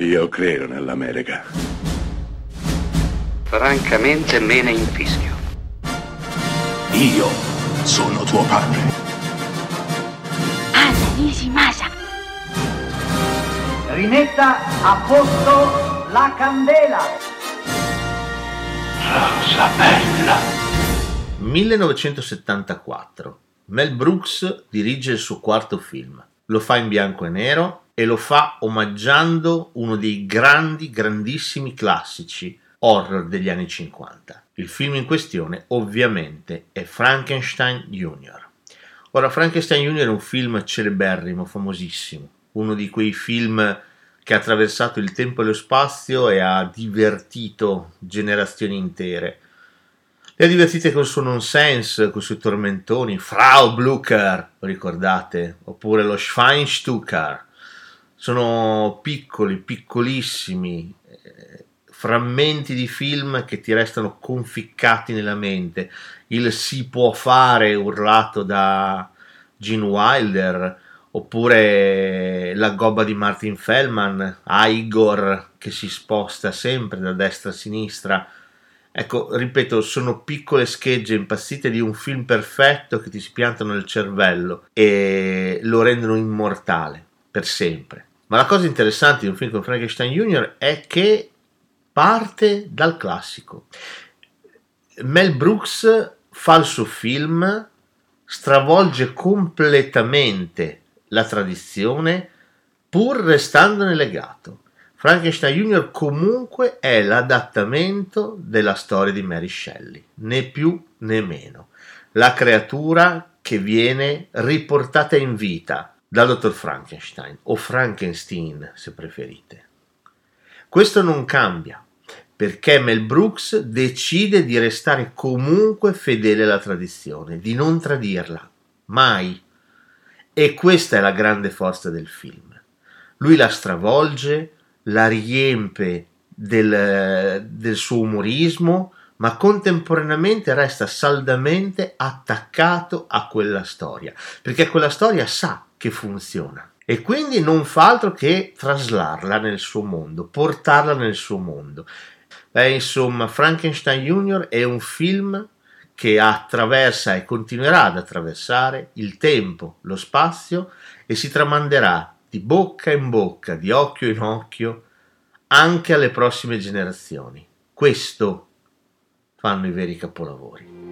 Io credo nell'America. Francamente me ne infischio. Io sono tuo padre. Anna Nishimasa. Rimetta a posto la candela. Rosa bella. 1974. Mel Brooks dirige il suo quarto film. Lo fa in bianco e nero e lo fa omaggiando uno dei grandi, grandissimi classici horror degli anni 50. Il film in questione ovviamente è Frankenstein Jr. Ora, Frankenstein Jr. è un film celeberrimo, famosissimo, uno di quei film che ha attraversato il tempo e lo spazio e ha divertito generazioni intere. Le ha divertite col suo nonsense, con i suoi tormentoni, Frau Blucher, ricordate? Oppure lo Schweinstucker. Sono piccoli, piccolissimi, eh, frammenti di film che ti restano conficcati nella mente. Il si può fare urlato da Gene Wilder, oppure la gobba di Martin Feldman, Igor che si sposta sempre da destra a sinistra. Ecco, ripeto, sono piccole schegge impazzite di un film perfetto che ti si piantano nel cervello e lo rendono immortale per sempre. Ma la cosa interessante di un film con Frankenstein Jr. è che parte dal classico. Mel Brooks fa il suo film, stravolge completamente la tradizione pur restandone legato. Frankenstein Jr. comunque è l'adattamento della storia di Mary Shelley, né più né meno. La creatura che viene riportata in vita dal dottor Frankenstein o Frankenstein se preferite. Questo non cambia perché Mel Brooks decide di restare comunque fedele alla tradizione, di non tradirla, mai. E questa è la grande forza del film. Lui la stravolge, la riempie del, del suo umorismo, ma contemporaneamente resta saldamente attaccato a quella storia, perché quella storia sa che funziona e quindi non fa altro che traslarla nel suo mondo, portarla nel suo mondo. Beh, insomma, Frankenstein Jr. è un film che attraversa e continuerà ad attraversare il tempo, lo spazio e si tramanderà di bocca in bocca, di occhio in occhio, anche alle prossime generazioni. Questo fanno i veri capolavori.